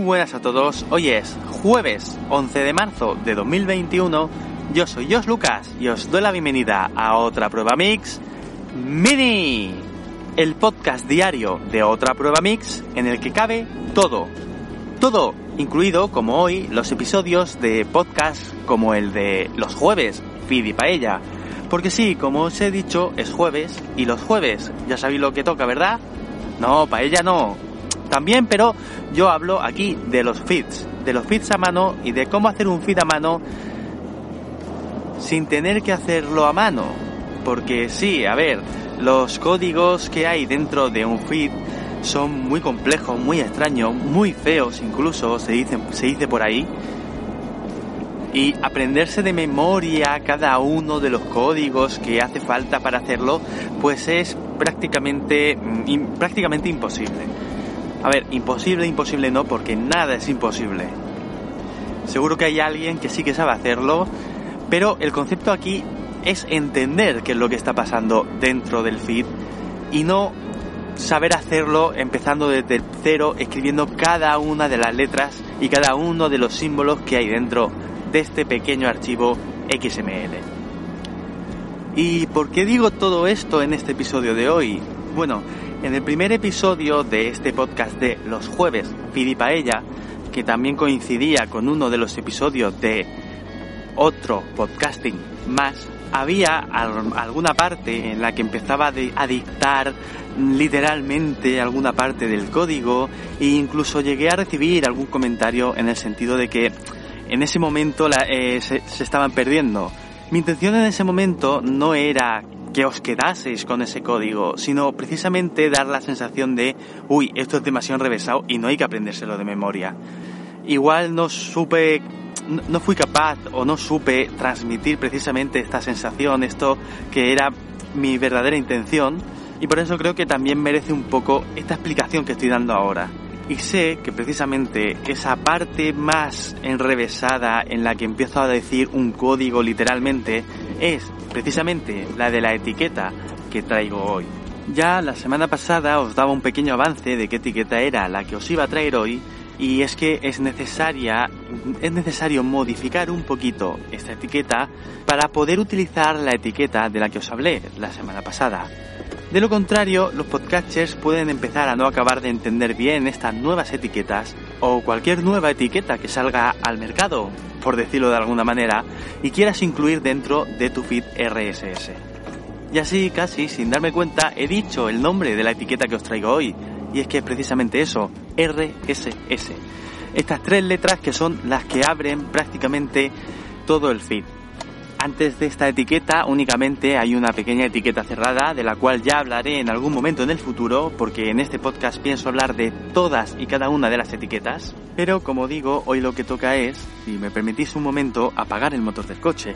buenas a todos, hoy es jueves 11 de marzo de 2021, yo soy Jos Lucas y os doy la bienvenida a otra prueba mix mini, el podcast diario de otra prueba mix en el que cabe todo, todo incluido como hoy los episodios de podcast como el de los jueves, Feed y Paella, porque sí, como os he dicho, es jueves y los jueves ya sabéis lo que toca, ¿verdad? No, paella no, también, pero yo hablo aquí de los feeds, de los feeds a mano y de cómo hacer un feed a mano sin tener que hacerlo a mano. Porque sí, a ver, los códigos que hay dentro de un feed son muy complejos, muy extraños, muy feos incluso, se dice, se dice por ahí. Y aprenderse de memoria cada uno de los códigos que hace falta para hacerlo, pues es prácticamente, mm, prácticamente imposible. A ver, imposible, imposible no, porque nada es imposible. Seguro que hay alguien que sí que sabe hacerlo, pero el concepto aquí es entender qué es lo que está pasando dentro del feed y no saber hacerlo empezando desde cero, escribiendo cada una de las letras y cada uno de los símbolos que hay dentro de este pequeño archivo XML. ¿Y por qué digo todo esto en este episodio de hoy? Bueno, en el primer episodio de este podcast de los jueves, Pidi Paella, que también coincidía con uno de los episodios de otro podcasting más, había alguna parte en la que empezaba a dictar literalmente alguna parte del código e incluso llegué a recibir algún comentario en el sentido de que en ese momento eh, se estaban perdiendo. Mi intención en ese momento no era que os quedaseis con ese código, sino precisamente dar la sensación de, uy, esto es demasiado enrevesado y no hay que aprendérselo de memoria. Igual no supe, no fui capaz o no supe transmitir precisamente esta sensación, esto que era mi verdadera intención, y por eso creo que también merece un poco esta explicación que estoy dando ahora. Y sé que precisamente esa parte más enrevesada en la que empiezo a decir un código literalmente es precisamente la de la etiqueta que traigo hoy. Ya la semana pasada os daba un pequeño avance de qué etiqueta era la que os iba a traer hoy y es que es necesaria es necesario modificar un poquito esta etiqueta para poder utilizar la etiqueta de la que os hablé la semana pasada. De lo contrario, los podcasters pueden empezar a no acabar de entender bien estas nuevas etiquetas o cualquier nueva etiqueta que salga al mercado, por decirlo de alguna manera, y quieras incluir dentro de tu feed RSS. Y así, casi sin darme cuenta, he dicho el nombre de la etiqueta que os traigo hoy, y es que es precisamente eso, RSS. Estas tres letras que son las que abren prácticamente todo el feed. Antes de esta etiqueta únicamente hay una pequeña etiqueta cerrada de la cual ya hablaré en algún momento en el futuro porque en este podcast pienso hablar de todas y cada una de las etiquetas. Pero como digo, hoy lo que toca es, si me permitís un momento, apagar el motor del coche.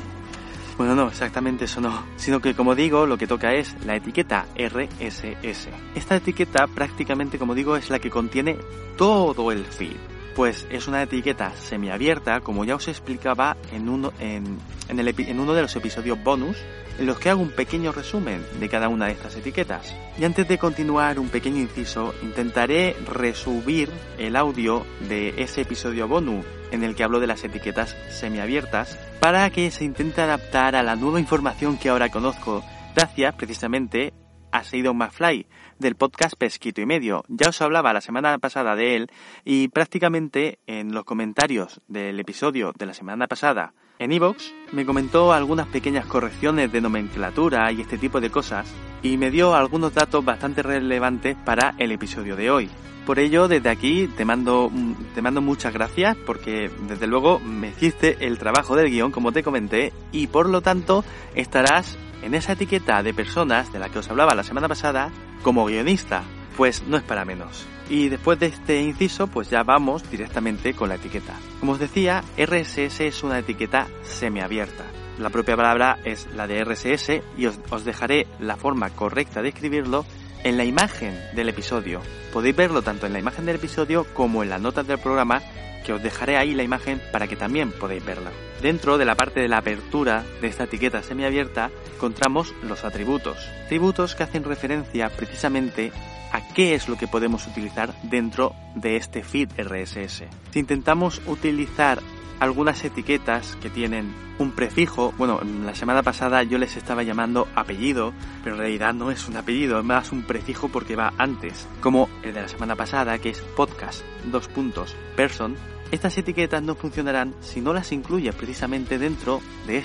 Bueno, no, exactamente eso no, sino que como digo, lo que toca es la etiqueta RSS. Esta etiqueta prácticamente, como digo, es la que contiene todo el feed pues es una etiqueta semiabierta, como ya os explicaba en uno, uno de los episodios bonus, en los que hago un pequeño resumen de cada una de estas etiquetas. Y antes de continuar un pequeño inciso, intentaré resubir el audio de ese episodio bonus en el que hablo de las etiquetas semiabiertas para que se intente adaptar a la nueva información que ahora conozco gracias precisamente a Seidon McFly, del podcast Pesquito y Medio. Ya os hablaba la semana pasada de él y prácticamente en los comentarios del episodio de la semana pasada en Evox me comentó algunas pequeñas correcciones de nomenclatura y este tipo de cosas y me dio algunos datos bastante relevantes para el episodio de hoy. Por ello, desde aquí te mando, te mando muchas gracias porque desde luego me hiciste el trabajo del guion como te comenté y por lo tanto estarás en esa etiqueta de personas de la que os hablaba la semana pasada como guionista, pues no es para menos. Y después de este inciso, pues ya vamos directamente con la etiqueta. Como os decía, RSS es una etiqueta semiabierta. La propia palabra es la de RSS y os dejaré la forma correcta de escribirlo en la imagen del episodio. Podéis verlo tanto en la imagen del episodio como en las notas del programa que os dejaré ahí la imagen para que también podáis verla. Dentro de la parte de la apertura de esta etiqueta semiabierta encontramos los atributos. Atributos que hacen referencia precisamente a qué es lo que podemos utilizar dentro de este feed RSS. Si intentamos utilizar algunas etiquetas que tienen un prefijo, bueno, la semana pasada yo les estaba llamando apellido, pero en realidad no es un apellido, es más un prefijo porque va antes, como el de la semana pasada que es podcast, dos puntos, person, estas etiquetas no funcionarán si no las incluyes precisamente dentro de,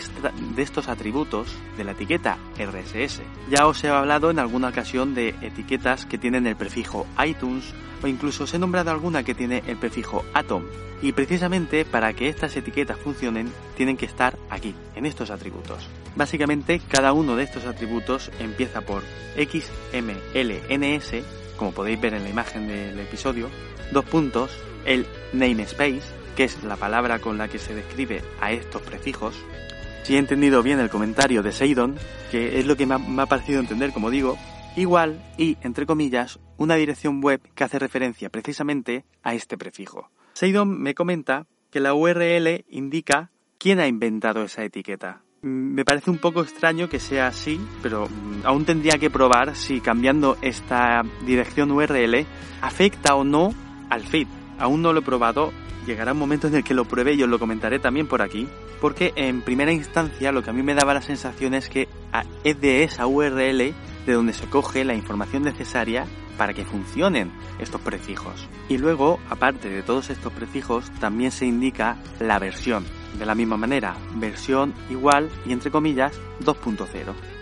estos atributos de la etiqueta RSS. Ya os he hablado en alguna ocasión de etiquetas que tienen el prefijo iTunes o incluso os he nombrado alguna que tiene el prefijo atom. Y precisamente para que estas etiquetas funcionen tienen que estar aquí, en estos atributos. Básicamente cada uno de estos atributos empieza por XMLNS, como podéis ver en la imagen del episodio, dos puntos, el namespace, que es la palabra con la que se describe a estos prefijos. Si he entendido bien el comentario de Seidon, que es lo que me ha, me ha parecido entender, como digo, igual y, entre comillas, una dirección web que hace referencia precisamente a este prefijo. Seidon me comenta que la URL indica quién ha inventado esa etiqueta. Me parece un poco extraño que sea así, pero mm, aún tendría que probar si cambiando esta dirección URL afecta o no al feed. Aún no lo he probado, llegará un momento en el que lo pruebe y os lo comentaré también por aquí, porque en primera instancia lo que a mí me daba la sensación es que es de esa URL de donde se coge la información necesaria para que funcionen estos prefijos. Y luego, aparte de todos estos prefijos, también se indica la versión. De la misma manera, versión igual y entre comillas 2.0,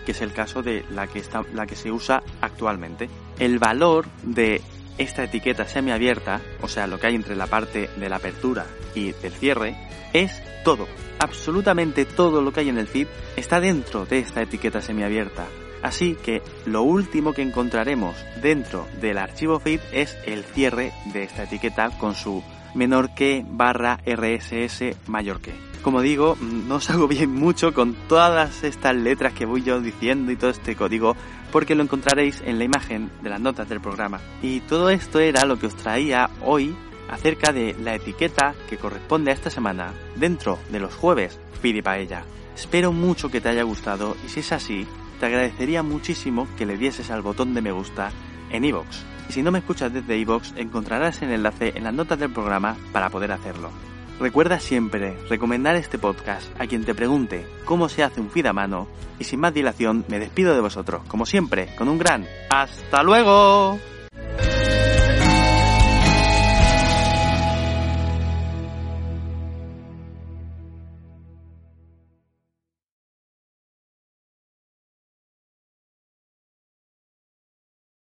que es el caso de la que, está, la que se usa actualmente. El valor de esta etiqueta semiabierta, o sea, lo que hay entre la parte de la apertura y del cierre, es todo, absolutamente todo lo que hay en el feed está dentro de esta etiqueta semiabierta. Así que lo último que encontraremos dentro del archivo feed es el cierre de esta etiqueta con su menor que barra RSS mayor que. Como digo, no os hago bien mucho con todas estas letras que voy yo diciendo y todo este código porque lo encontraréis en la imagen de las notas del programa. Y todo esto era lo que os traía hoy acerca de la etiqueta que corresponde a esta semana dentro de los jueves Feed Paella. Espero mucho que te haya gustado y si es así, te agradecería muchísimo que le dieses al botón de me gusta en iVoox. Si no me escuchas desde iVoox, encontrarás el enlace en las notas del programa para poder hacerlo. Recuerda siempre recomendar este podcast a quien te pregunte cómo se hace un feed a mano y sin más dilación me despido de vosotros, como siempre, con un gran ¡Hasta luego!